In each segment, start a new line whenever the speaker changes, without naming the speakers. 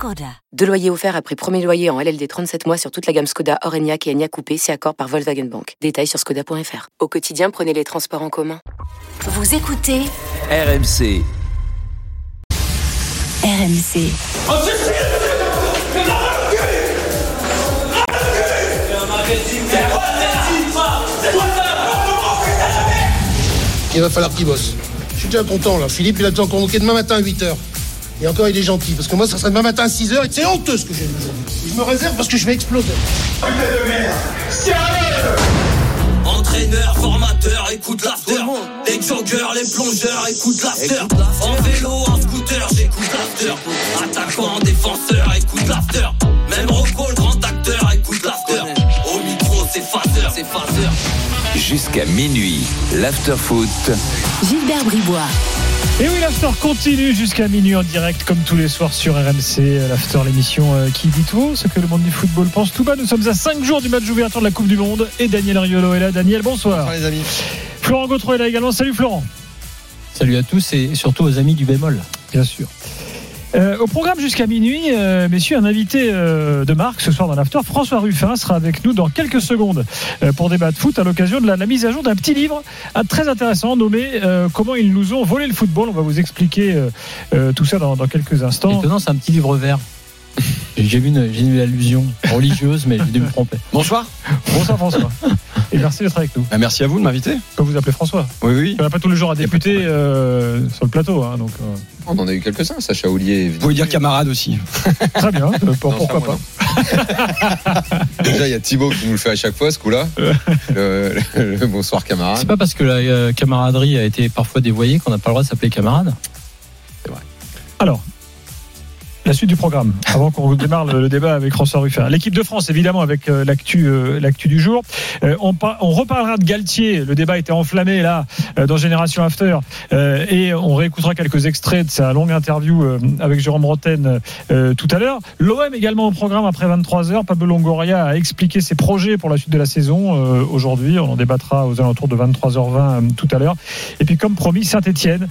Skoda. Deux loyers offerts après premier loyer en LLD 37 mois sur toute la gamme Skoda, Orenia et Enya Coupé, c'est accord par Volkswagen Bank. Détails sur skoda.fr. Au quotidien, prenez les transports en commun.
Vous écoutez
RMC.
RMC.
Il va falloir qu'il bosse. Je suis déjà content là. Philippe, il a besoin convoqué demain matin à 8h. Et encore, il est gentil. Parce que moi, ça serait demain matin à 6h. Et c'est honteux ce que j'ai vu aujourd'hui. Je me réserve parce que je vais exploser.
Entraîneur, formateur, écoute l'after. Les joggeurs, les plongeurs, écoute l'after. En vélo, en scooter, j'écoute l'after. Attaquant, défenseur, écoute l'after. Même Rocco, le grand acteur, écoute l'after. Au micro, c'est Phaser, c'est Phaser.
Jusqu'à minuit, l'after-foot.
Gilbert Bribois.
Et oui, l'after continue jusqu'à minuit en direct, comme tous les soirs sur RMC. L'after, l'émission euh, qui dit tout, ce que le monde du football pense tout bas. Nous sommes à 5 jours du match d'ouverture de la Coupe du Monde. Et Daniel Riolo est là. Daniel, bonsoir.
les amis.
Florent Gautreau est là également. Salut Florent.
Salut à tous et surtout aux amis du bémol.
Bien sûr. Euh, au programme jusqu'à minuit, euh, messieurs, un invité euh, de marque ce soir dans l'after, François Ruffin, sera avec nous dans quelques secondes pour débattre foot à l'occasion de la, mise à jour d'un petit livre euh, très intéressant nommé Comment ils nous ont volé le football. On va vous expliquer tout ça dans, quelques instants.
C'est un petit livre vert. J'ai vu une, j'ai l'allusion religieuse, mais j'ai dû me tromper.
Bonsoir.
Bonsoir François. Et merci d'être avec nous.
Bah, merci à vous de m'inviter.
Comme vous appelez François.
Oui, oui.
Il n'y a pas tous les jours à députer euh, sur le plateau. Hein, donc, euh,
On en a eu quelques-uns, Sacha Oulier.
Vous pouvez dire camarade aussi.
très bien. euh, pour-
Non,
pourquoi
ça,
pas
Déjà, il y a Thibaut qui nous le fait à chaque fois, ce coup-là. Le, le- le bonsoir camarade.
C'est pas parce que la euh, camaraderie a été parfois dévoyée qu'on n'a pas le droit de s'appeler camarade?
Alors, la suite du programme, avant qu'on démarre le, débat avec François Ruffin. L'équipe de France, évidemment, avec euh, l'actu euh, l'actu du jour. Euh, on, par- on reparlera de Galtier. Le débat était enflammé, là, dans Génération After. Et on réécoutera quelques extraits de sa longue interview avec Jérôme Roten tout à l'heure. L'OM également au programme après 23h. Pablo Longoria a expliqué ses projets pour la suite de la saison aujourd'hui. On en débattra aux alentours de 23h20 euh, tout à l'heure. Et puis, comme promis, Saint-Etienne.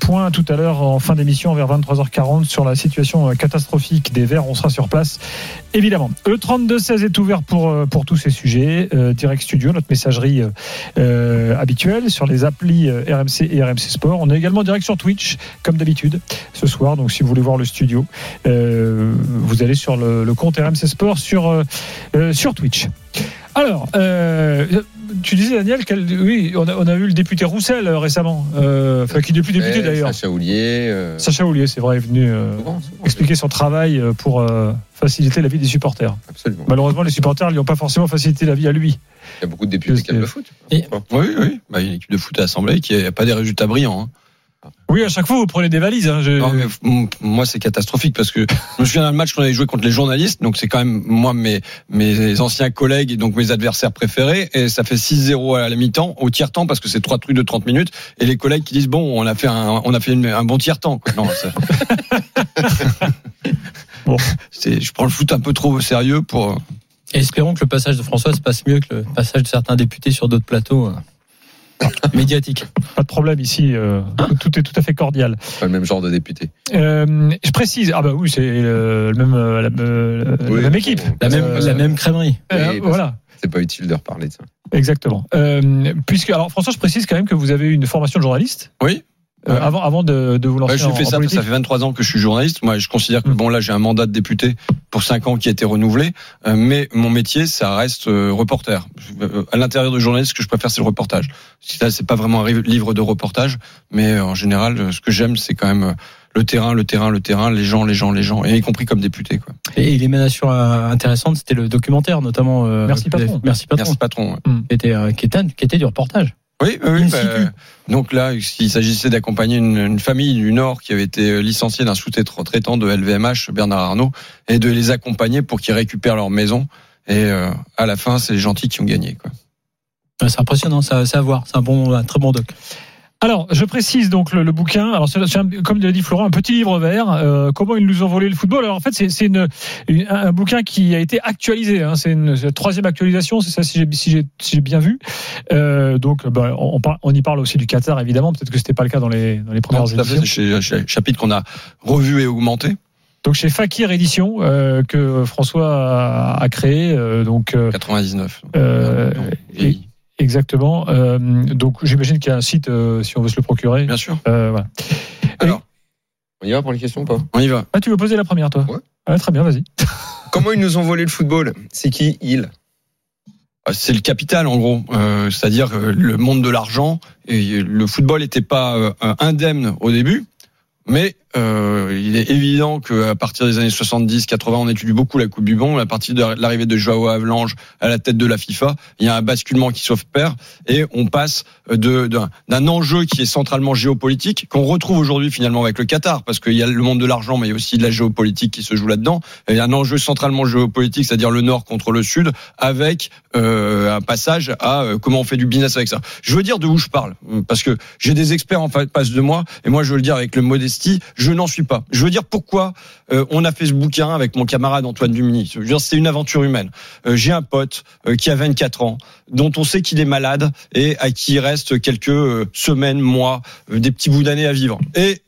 Point tout à l'heure en fin d'émission vers 23h40 sur la situation euh, catastrophique des Verts. On sera sur place, évidemment. Le 32-16 est ouvert pour, euh, pour tous ces sujets. Euh, direct Studio, notre messagerie habituelle sur les applis RMC et RMC Sport. On est également en direct sur Twitch, comme d'habitude, ce soir. Donc si vous voulez voir le studio, vous allez sur le, le compte RMC Sport sur, sur Twitch. Alors, euh, tu disais Daniel, quel- oui, on a, on a vu le député Roussel euh, récemment, euh, enfin qui n'est plus député d'ailleurs.
Sacha Oulier. euh,
Sacha Oulier, c'est vrai, est venu euh,
souvent, souvent,
expliquer son travail pour euh, faciliter la vie des supporters.
Absolument.
Malheureusement, les supporters lui ont pas forcément facilité la vie à lui.
Il y a beaucoup de députés qui aiment le foot.
Et-
Oui, oui. Bah, il y a une équipe de foot à l'Assemblée qui n'a pas des résultats brillants. hein.
Oui, à chaque fois, vous prenez des valises. Hein, je-
Non, mais, moi, c'est catastrophique parce que je me souviens d'un match qu'on avait joué contre les journalistes. Donc, c'est quand même moi, mes, mes anciens collègues et donc mes adversaires préférés. Et ça fait 6-0 à la mi-temps, au tiers-temps, parce que c'est trois trucs de 30 minutes. Et les collègues qui disent, bon, on a fait un, on a fait une- un bon tiers-temps. quoi. Non, ça-
Bon.
C'est- je prends le foot un peu trop au sérieux pour.
Et espérons que le passage de François se passe mieux que le passage de certains députés sur d'autres plateaux médiatiques.
Pas de problème ici. euh, tout est tout à fait cordial.
Pas le même genre de député.
Euh, je précise. Ah bah oui, c'est euh, le même, euh, la, euh, même équipe.
La même,
Euh,
la même crèmerie.
euh,
Oui, parce-
voilà.
C'est pas utile de reparler de ça.
Exactement. Euh, puisque alors François, je précise quand même que vous avez eu une formation de journaliste
Oui.
Euh, avant avant de, de vous lancer
Ouais, je
en,
fais
en
ça parce que
politique.
ça fait 23 ans que je suis journaliste. Moi, je considère que
Mm.
bon là, j'ai un mandat de député pour 5 ans qui a été renouvelé, euh, mais mon métier, ça reste euh, reporter. Euh, À l'intérieur de journaliste, ce que je préfère, c'est le reportage. Là, c'est pas vraiment un livre de reportage, mais euh, en général, euh, ce que j'aime, c'est quand même euh, le terrain, le terrain, le terrain, les gens, les gens, les gens, et y compris comme député. Quoi.
Et, l'émanation intéressante, c'était le documentaire, notamment. euh,
Merci, patron.
Merci patron.
Merci patron. ouais.
Qui, était, euh, qui, était, qui était du reportage.
Oui, oui, bah, donc là, il s'agissait d'accompagner une, une famille du Nord qui avait été licenciée d'un sous-traitant de LVMH, Bernard Arnault, et de les accompagner pour qu'ils récupèrent leur maison. Et euh, à la fin, c'est les gentils qui ont gagné. Quoi.
C'est impressionnant, ça- c'est à voir. C'est un bon, un très bon doc.
Alors, je précise donc le, le bouquin. Alors, c'est un- comme l'a dit Florent, un petit livre vert. euh, comment ils nous ont volé le football. Alors, en fait, c'est c'est une, une- un bouquin qui a été actualisé. Hein, c'est la troisième actualisation. C'est ça, si j'ai si si bien vu. Euh, donc, bah, on, y parle aussi du Qatar, évidemment. Peut-être que c'était pas le cas dans les dans les premières
Non,
éditions.
c'est chez- chapitre qu'on a revu et augmenté.
Donc, chez Fakir Édition euh, que François a, a créé. euh, donc, euh,
99.
euh,
Non,
et-
vieilli.
Exactement. Euh, donc, j'imagine qu'il y a un site euh, si on veut se le procurer.
Bien sûr.
Euh, voilà.
Alors, on y va pour les questions ou pas?
On y va.
Ah, tu veux poser la première, toi?
Ouais.
très bien, vas-y.
Comment ils nous ont volé le football? C'est qui ils
Euh, C'est le capital en gros, Euh, c'est-à-dire le monde de l'argent. Et le football n'était pas euh, indemne au début, mais euh, il est évident qu'à partir des années 70-80, on étudie beaucoup la Coupe du Monde. À partir de l'arrivée de Joao Avalanche à la tête de la FIFA, il y a un basculement qui s'opère et on passe de- d'un enjeu qui est centralement géopolitique qu'on retrouve aujourd'hui finalement avec le Qatar, parce qu'il y a le monde de l'argent, mais il y a aussi de la géopolitique qui se joue là-dedans. Il y a un enjeu centralement géopolitique, c'est-à-dire le Nord contre le Sud, avec euh, un passage à euh, comment on fait du business avec ça. Je veux dire de où je parle, parce que j'ai des experts en face de moi, et moi je veux le dire avec le modestie, n'en suis pas. Je veux dire pourquoi euh, on a fait ce bouquin avec mon camarade Antoine Dumini. Je c'est une aventure humaine. Euh, j'ai un pote euh, qui a 24 ans, dont on sait qu'il est malade et à qui il reste quelques semaines, mois, des petits bouts d'années à vivre. Et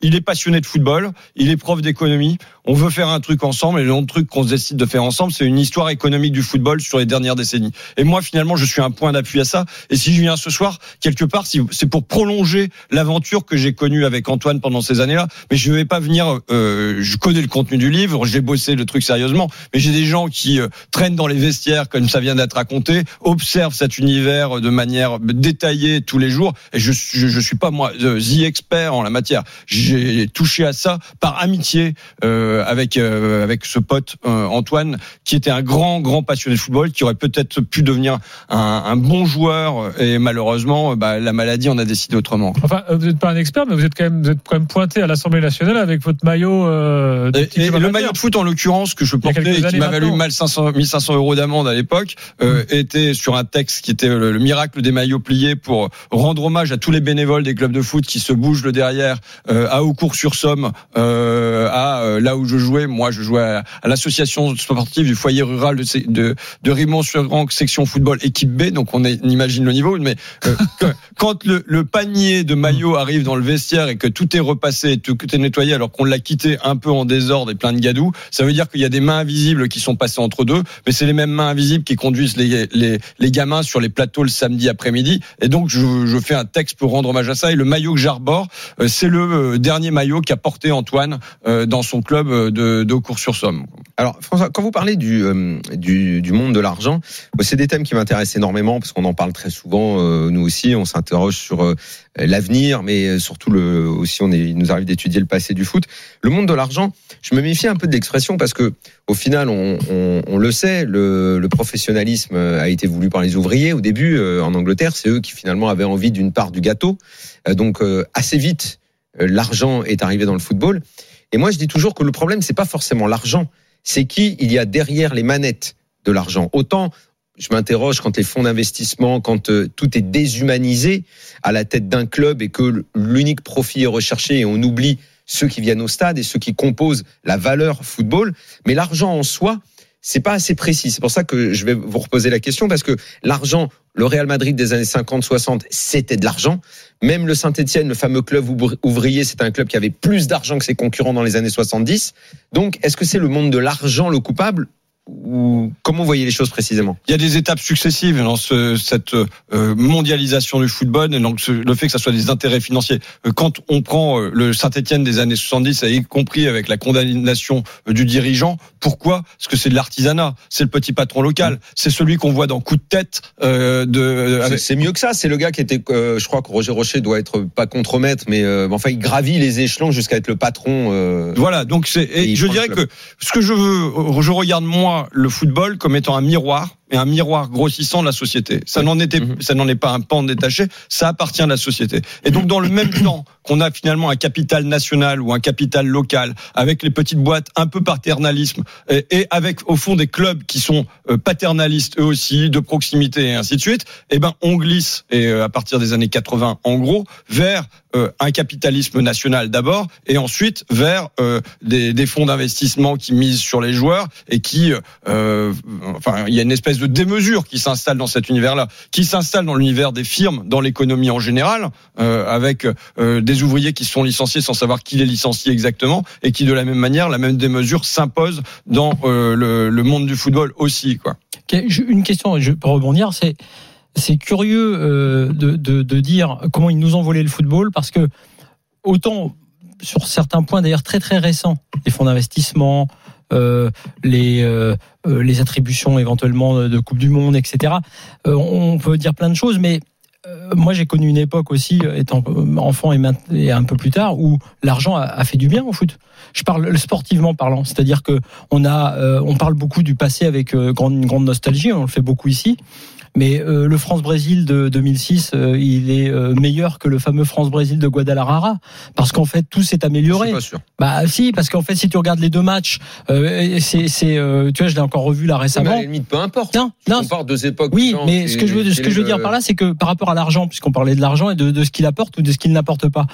il est passionné de football, il est prof d'économie. On veut faire un truc ensemble et le truc qu'on se décide de faire ensemble, c'est une histoire économique du football sur les dernières décennies. Et moi, finalement, je suis un point d'appui à ça. Et si je viens ce soir, quelque part, c'est pour prolonger l'aventure que j'ai connue avec Antoine pendant ces années-là. Mais je ne vais pas venir. Euh, je connais le contenu du livre, j'ai bossé le truc sérieusement. Mais j'ai des gens qui euh, traînent dans les vestiaires, comme ça vient d'être raconté, observent cet univers de manière détaillée tous les jours. Et je je, je suis pas moi euh, the expert en la matière. J'ai touché à ça par amitié euh, avec euh, avec ce pote euh, Antoine, qui était un grand grand passionné de football, qui aurait peut-être pu devenir un, un bon joueur. Et malheureusement, bah, la maladie en a décidé autrement.
Enfin, euh, vous n'êtes pas un expert, mais vous êtes quand même, vous êtes quand même pointé à l'Assemblée nationale avec votre maillot. Euh,
Et,
d'équipe
et le maillot de foot en l'occurrence que je portais et qui m'a valu mal 500, 1500 euros d'amende à l'époque euh, était sur un texte qui était le, le miracle des maillots pliés pour rendre hommage à tous les bénévoles des clubs de foot qui se bougent le derrière euh, à Aucourt-sur-Somme euh, à euh, là où je jouais moi je jouais à, à l'association sportive du foyer rural de, de, de Rimont-sur-Grand section football équipe B donc on, est, on imagine le niveau mais euh, que- quand le, le panier de maillots arrive dans le vestiaire et que tout est repassé tout est nettoyé alors qu'on l'a quitté un peu en désordre et plein de gadou, ça veut dire qu'il y a des mains invisibles qui sont passées entre deux, mais c'est les mêmes mains invisibles qui conduisent les, les, les gamins sur les plateaux le samedi après-midi. Et donc je, je fais un texte pour rendre hommage à ça. Et le maillot que j'arbore, euh, c'est le euh, dernier maillot qu'a porté Antoine dans son club euh, de, de Cours-sur-Somme.
Alors, François, quand vous parlez du, euh, du, monde de l'argent, c'est des thèmes qui m'intéressent énormément parce qu'on en parle très souvent. euh, nous aussi, on s'interroge sur l'avenir, mais surtout aussi, on est, il nous arrive d'étudier le passé du foot. Le monde de l'argent, je me méfie un peu de l'expression parce que, au final, on, le sait, le, professionnalisme a été voulu par les ouvriers au début en Angleterre. C'est eux qui finalement avaient envie d'une part du gâteau. Donc, assez vite, l'argent est arrivé dans le football. Et moi, je dis toujours que le problème, c'est pas forcément l'argent c'est qui il y a derrière les manettes de l'argent. Autant je m'interroge quand les fonds d'investissement, quand euh, tout est déshumanisé à la tête d'un club et que l'unique profit est recherché et on oublie ceux qui viennent au stade et ceux qui composent la valeur football. Mais l'argent en soi, c'est pas assez précis. C'est pour ça que je vais vous reposer la question parce que l'argent, le Real Madrid des années 50-60, c'était de l'argent. Même le Saint-Etienne, le fameux club ouvri- ouvrier, c'était un club qui avait plus d'argent que ses concurrents dans les années 70. Donc, est-ce que c'est le monde de l'argent le coupable? Ou comment vous voyez les choses précisément?
Il y a des étapes successives dans ce, cette euh, mondialisation du football, et donc ce- le fait que ça soit des intérêts financiers. Euh, Quand on prend euh, le Saint-Etienne des années 70, y compris avec la condamnation du dirigeant, pourquoi? Parce que c'est de l'artisanat, c'est le petit patron local, c'est celui qu'on voit dans coup de tête euh, de.
C'est-
avec-
C'est mieux que ça. C'est le gars qui était, euh, je crois que Roger Rocher doit être pas contremaître, mais euh, enfin il gravit les échelons jusqu'à être le patron. euh,
Voilà, donc c'est
Et
et
il
je dirais que ce que je veux, je regarde moi le football comme étant un miroir est un miroir grossissant de la société. Ça n'en était, ça n'en est pas un pan détaché. Ça appartient à la société. Et donc, dans le même temps qu'on a finalement un capital national ou un capital local, avec les petites boîtes un peu paternalisme, et, et avec au fond des clubs qui sont euh, paternalistes eux aussi, de proximité et ainsi de suite, eh ben on glisse et euh, à partir des années 80, en gros, vers euh, un capitalisme national d'abord, et ensuite vers euh, des, des fonds d'investissement qui misent sur les joueurs et qui, euh, enfin, il y a une espèce de démesure qui s'installe dans cet univers-là, qui s'installe dans l'univers des firmes, dans l'économie en général, euh, avec euh, des ouvriers qui sont licenciés sans savoir qui les licencie exactement, et qui de la même manière, la même démesure s'impose dans euh, le, le monde du football aussi, quoi.
Une question, je peux rebondir, c'est c'est curieux euh, de, dire comment ils nous ont volé le football parce que autant sur certains points d'ailleurs très très récents, les fonds d'investissement, euh, les euh, les attributions éventuellement de Coupe du Monde, etc. on peut dire plein de choses, mais moi, j'ai connu une époque aussi, étant enfant et, un peu plus tard, où l'argent a, fait du bien au foot. Je parle sportivement parlant, c'est-à-dire que on a, on parle beaucoup du passé avec une grande nostalgie, on le fait beaucoup ici. Mais euh, le France-Brésil de 2006, euh, il est euh, meilleur que le fameux France-Brésil de Guadalajara, parce qu'en fait tout s'est amélioré.
pas sûr.
Bah si, parce qu'en fait si tu regardes les deux matchs, euh, c'est, euh, tu vois, je l'ai encore revu là
Mais à
récemment.
la limite, peu importe.
Non, non,
compares deux époques.
oui, mais ce que je veux, ce
Quel
que
est
je veux dire par là, c'est que par rapport à l'argent, puisqu'on parlait de l'argent et de, de ce qu'il apporte ou de ce qu'il n'apporte pas,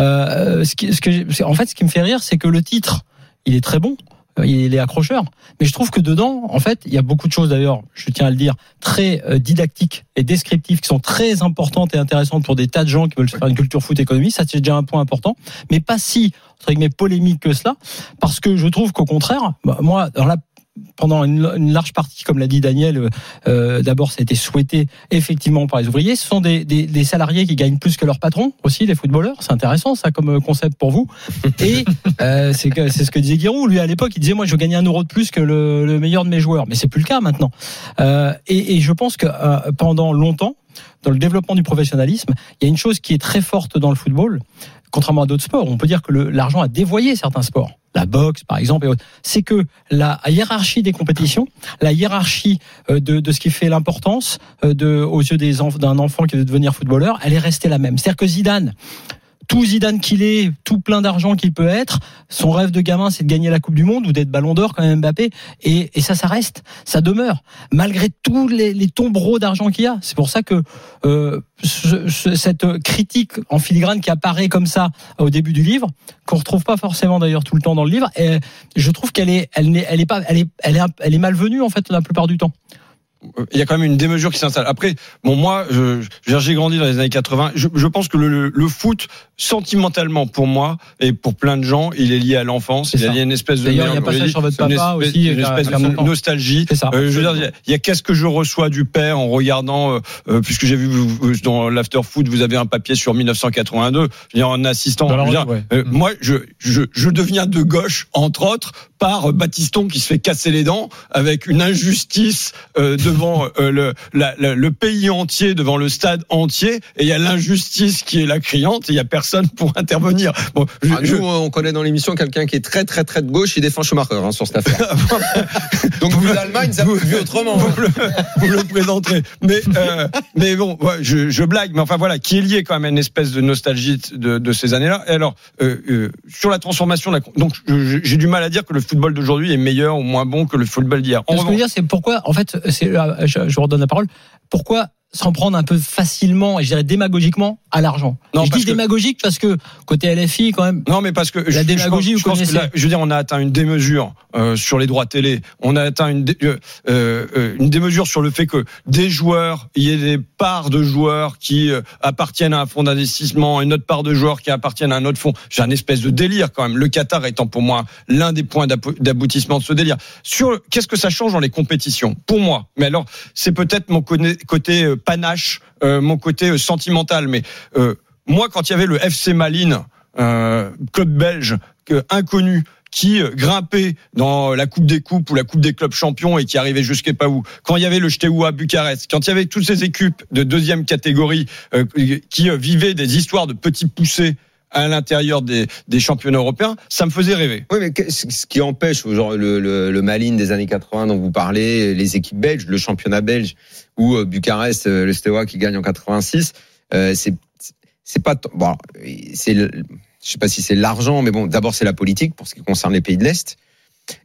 euh, ce qui, ce que, en fait, ce qui me fait rire, c'est que le titre, il est très bon, il est accrocheur, mais je trouve que dedans, en fait, il y a beaucoup de choses d'ailleurs, je tiens à le dire, très euh, didactiques et descriptives qui sont très importantes et intéressantes pour des tas de gens qui veulent faire une culture foot économie. Ça, c'est déjà un point important, mais pas si entre guillemets polémique que cela, parce que je trouve qu'au contraire, bah, moi, dans la pendant une, large partie, comme l'a dit Daniel, euh, d'abord ça a été souhaité effectivement par les ouvriers. Ce sont des, salariés qui gagnent plus que leur patron aussi, les footballeurs. C'est intéressant ça comme euh, concept pour vous. Et euh, c'est ce que disait Giroud. Lui à l'époque, il disait moi je gagner un euro de plus que le, le meilleur de mes joueurs. Mais c'est plus le cas maintenant. Euh, et, je pense que euh, pendant longtemps, dans le développement du professionnalisme, il y a une chose qui est très forte dans le football, contrairement à d'autres sports. On peut dire que l'argent a dévoyé certains sports. La boxe, par exemple, c'est que la hiérarchie des compétitions, la hiérarchie euh, de, de ce qui fait l'importance euh, aux yeux d'un enfant qui veut devenir footballeur, elle est restée la même. C'est-à-dire que Zidane, tout Zidane qu'il est, tout plein d'argent qu'il peut être, son rêve de gamin, c'est de gagner la Coupe du Monde ou d'être Ballon d'Or quand même Mbappé, et, et ça, ça reste, ça demeure, malgré tous les, les tombereaux d'argent qu'il y a. C'est pour ça que euh, ce- ce- cette critique en filigrane qui apparaît comme ça au début du livre, qu'on retrouve pas forcément d'ailleurs tout le temps dans le livre, et je trouve qu'elle est, elle n'est, elle est pas, elle est, elle est, malvenue en fait la plupart du temps.
Il y a quand même une démesure qui s'installe. Après, bon, moi, j'ai grandi dans les années 80. Je, je pense que le, le, le foot, sentimentalement, pour moi, et pour plein de gens, il est lié à l'enfance. Il y a
ça.
une espèce de
D'ailleurs, il y a sur votre
une espèce-
aussi,
une
a-
espèce de nostalgie.
Ça.
Euh, je veux dire, il y a- qu'est-ce que je reçois du père en regardant, euh, euh, puisque j'ai vu vous- dans l'after foot, vous avez un papier sur 1982. Je veux dire, en assistant, je veux dire,
ouais.
euh,
Mm.
moi, je, je, je deviens de gauche, entre autres, par Baptiston qui se fait casser les dents avec une injustice euh, devant euh, le, la- la- le pays entier, devant le stade entier, et il y a l'injustice qui est la criante, et il y a personne pour intervenir. Bon, je-
Ah,
je-
nous, on connaît dans l'émission quelqu'un qui est très très très de gauche, il défend Schumacher hein, sur cette affaire. Donc vu d'Allemagne, ça vous vu autrement.
vous le, vous le présenterez. Mais, euh, mais bon, ouais, je, je blague, mais enfin voilà, qui est lié quand même à une espèce de nostalgie de, de ces années-là. Et alors, sur la transformation, donc j'ai du mal à dire que le football d'aujourd'hui est meilleur ou moins bon que le football d'hier.
Ce que je veux dire, c'est pourquoi, en fait, là, je, je vous redonne la parole. Pourquoi s'en prendre un peu facilement et je dirais démagogiquement à l'argent
Non,
Je dis
que-
démagogique parce que côté LFI, quand même.
Non, mais parce que je,
démagogie,
je,
vous
je pense là, je veux dire, on a atteint une démesure euh, sur les droits télé. On a atteint une, dé- euh, euh, une démesure sur le fait que des joueurs, il y ait des parts de joueurs qui euh, appartiennent à un fonds d'investissement, une autre part de joueurs qui appartiennent à un autre fonds. J'ai un espèce de délire quand même. Le Qatar étant pour moi l'un des points d'aboutissement de ce délire. Sur qu'est-ce que ça change dans les compétitions? Pour moi, mais alors c'est peut-être mon côté, euh, panache, euh, mon côté euh, sentimental, mais euh, moi quand il y avait le FC Malines club belge inconnu qui grimpait dans la Coupe des Coupes ou la Coupe des clubs champions et qui arrivait jusqu'à pas où. Quand il y avait le Steaua à Bucarest, quand il y avait toutes ces équipes de deuxième catégorie euh, qui vivaient des histoires de petits poussés à l'intérieur des, des championnats européens, ça me faisait rêver.
Oui, mais ce qui empêche genre, le, le, le Malines des années 80 dont vous parlez, les équipes belges, le championnat belge ou euh, Bucarest, euh, le Steaua qui gagne en 86, euh, c'est c'est pas bon, c'est je sais pas si c'est l'argent, mais bon, d'abord c'est la politique pour ce qui concerne les pays de l'Est,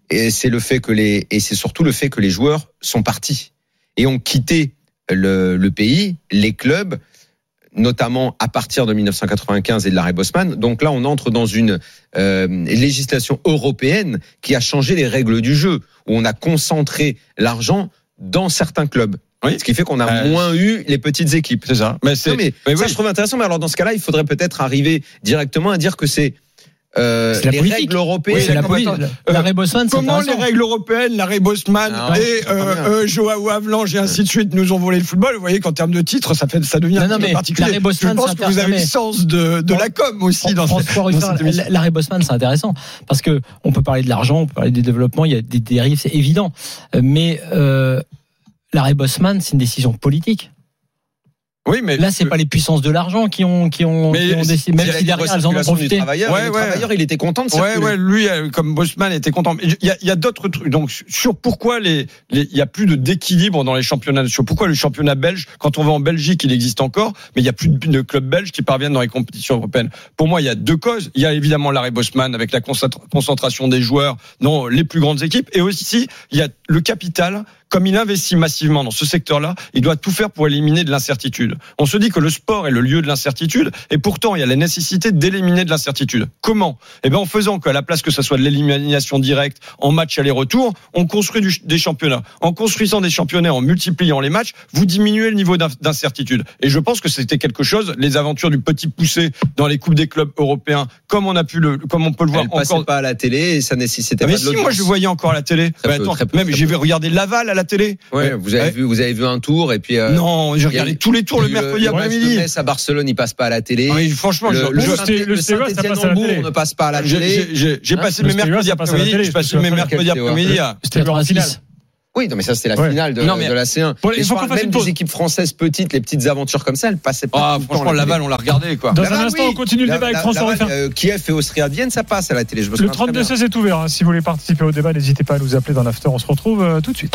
et c'est le fait que les et c'est surtout le fait que les joueurs sont partis et ont quitté le, le pays, les clubs, notamment à partir de 1995 et de l'arrêt Bosman. Donc là, on entre dans une euh, législation européenne qui a changé les règles du jeu, où on a concentré l'argent dans certains clubs.
Oui.
Ce qui fait qu'on a
Euh,
moins eu les petites équipes.
C'est ça. Mais c'est
Non, mais
mais
ça,
oui.
je trouve intéressant. Mais alors, dans ce cas-là, il faudrait peut-être arriver directement à dire que c'est euh,
C'est la
les
politique.
règles européennes.
Oui,
C'est la
comment-
politique.
euh,
L'arrêt Bosman, c'est
Comment les règles européennes, l'arrêt Bosman
ouais,
et euh, euh, Joao Avalanche et ainsi de suite nous ont volé le football. Vous voyez qu'en termes de titres, ça fait ça devient
Non,
un
non,
petit peu
mais
particulier.
Bosman,
Je pense que vous avez le sens de, de la com aussi dans
François
cette,
l'arrêt Bosman, c'est intéressant parce que on peut parler de l'argent, on peut parler des développements, il y a des dérives, c'est évident. Euh, Mais euh, l'arrêt Bosman, c'est une décision politique.
Oui, mais
Là, c'est pas les puissances de l'argent qui ont qui ont,
Mais
qui ont décidé, même
Il y a
si derrière elles en ont profité.
travailleur.
Ouais,
le
ouais.
travailleur, il était content de
Ouais,
circuler.
ouais, lui, euh, comme Bosman était content. Il y a, il y a d'autres trucs. Donc, sur pourquoi les, les- il y a plus de d'équilibre dans les championnats nationaux. Pourquoi le championnat belge, quand on va en Belgique, il existe encore, mais il y a plus de, de clubs belges qui parviennent dans les compétitions européennes. Pour moi, il y a deux causes. Il y a évidemment l'arrêt Bosman avec la concentra- concentration des joueurs dans les plus grandes équipes. Et aussi, il y a le capital. Comme il investit massivement dans ce secteur-là, il doit tout faire pour éliminer de l'incertitude. On se dit que le sport est le lieu de l'incertitude, et pourtant il y a la nécessité d'éliminer de l'incertitude. Comment? Eh bien, en faisant qu'à la place que ça soit de l'élimination directe en match aller-retour, on construit du- des championnats. En construisant des championnats, en multipliant les matchs, vous diminuez le niveau d'in- d'incertitude. Et je pense que c'était quelque chose, les aventures du petit poussé dans les coupes des clubs européens, comme on a pu le, comme on peut le voir
Elle
encore.
pas à la télé et ça nécessitait
Ah, mais
pas de
si, moi je voyais encore à la télé. Mais
peu,
attends,
très peu,
même j'ai regardé Laval à la télé.
Ouais, vous avez
Ouais.
vu, vous avez vu un tour et puis. euh,
Non, j'ai regardé tous les tours le mercredi
le
après-midi.
Metz à Barcelone, il passe pas à la télé.
Ah oui, franchement,
le, le
le
le Saint-Étienne
la
ne passe pas à la télé.
j'ai-
Hein
passé
Le
mes mercredis
la
après-midi. J'ai passé mes mercredis après-midi.
C'était le finale.
Oui, non, mais ça c'était la
Ouais.
finale de,
Non, mais-
de la C1.
Bon,
Et je parle même des équipes françaises petites, les petites aventures comme ça, elles passaient pas.
Ah,
tout le
franchement,
la.
Laval, on l'a regardé, quoi.
Dans un
Laval,
instant,
oui.
on continue le
La-
débat avec
la-
François
Laval,
Ruffin.
euh, Kiev et Austria Vienne, ça passe à la télé. Je me
Le
souviens très bien.
32-16 est ouvert. hein. Si vous voulez participer au débat, n'hésitez pas à nous appeler dans l'after. On se retrouve euh, tout de suite.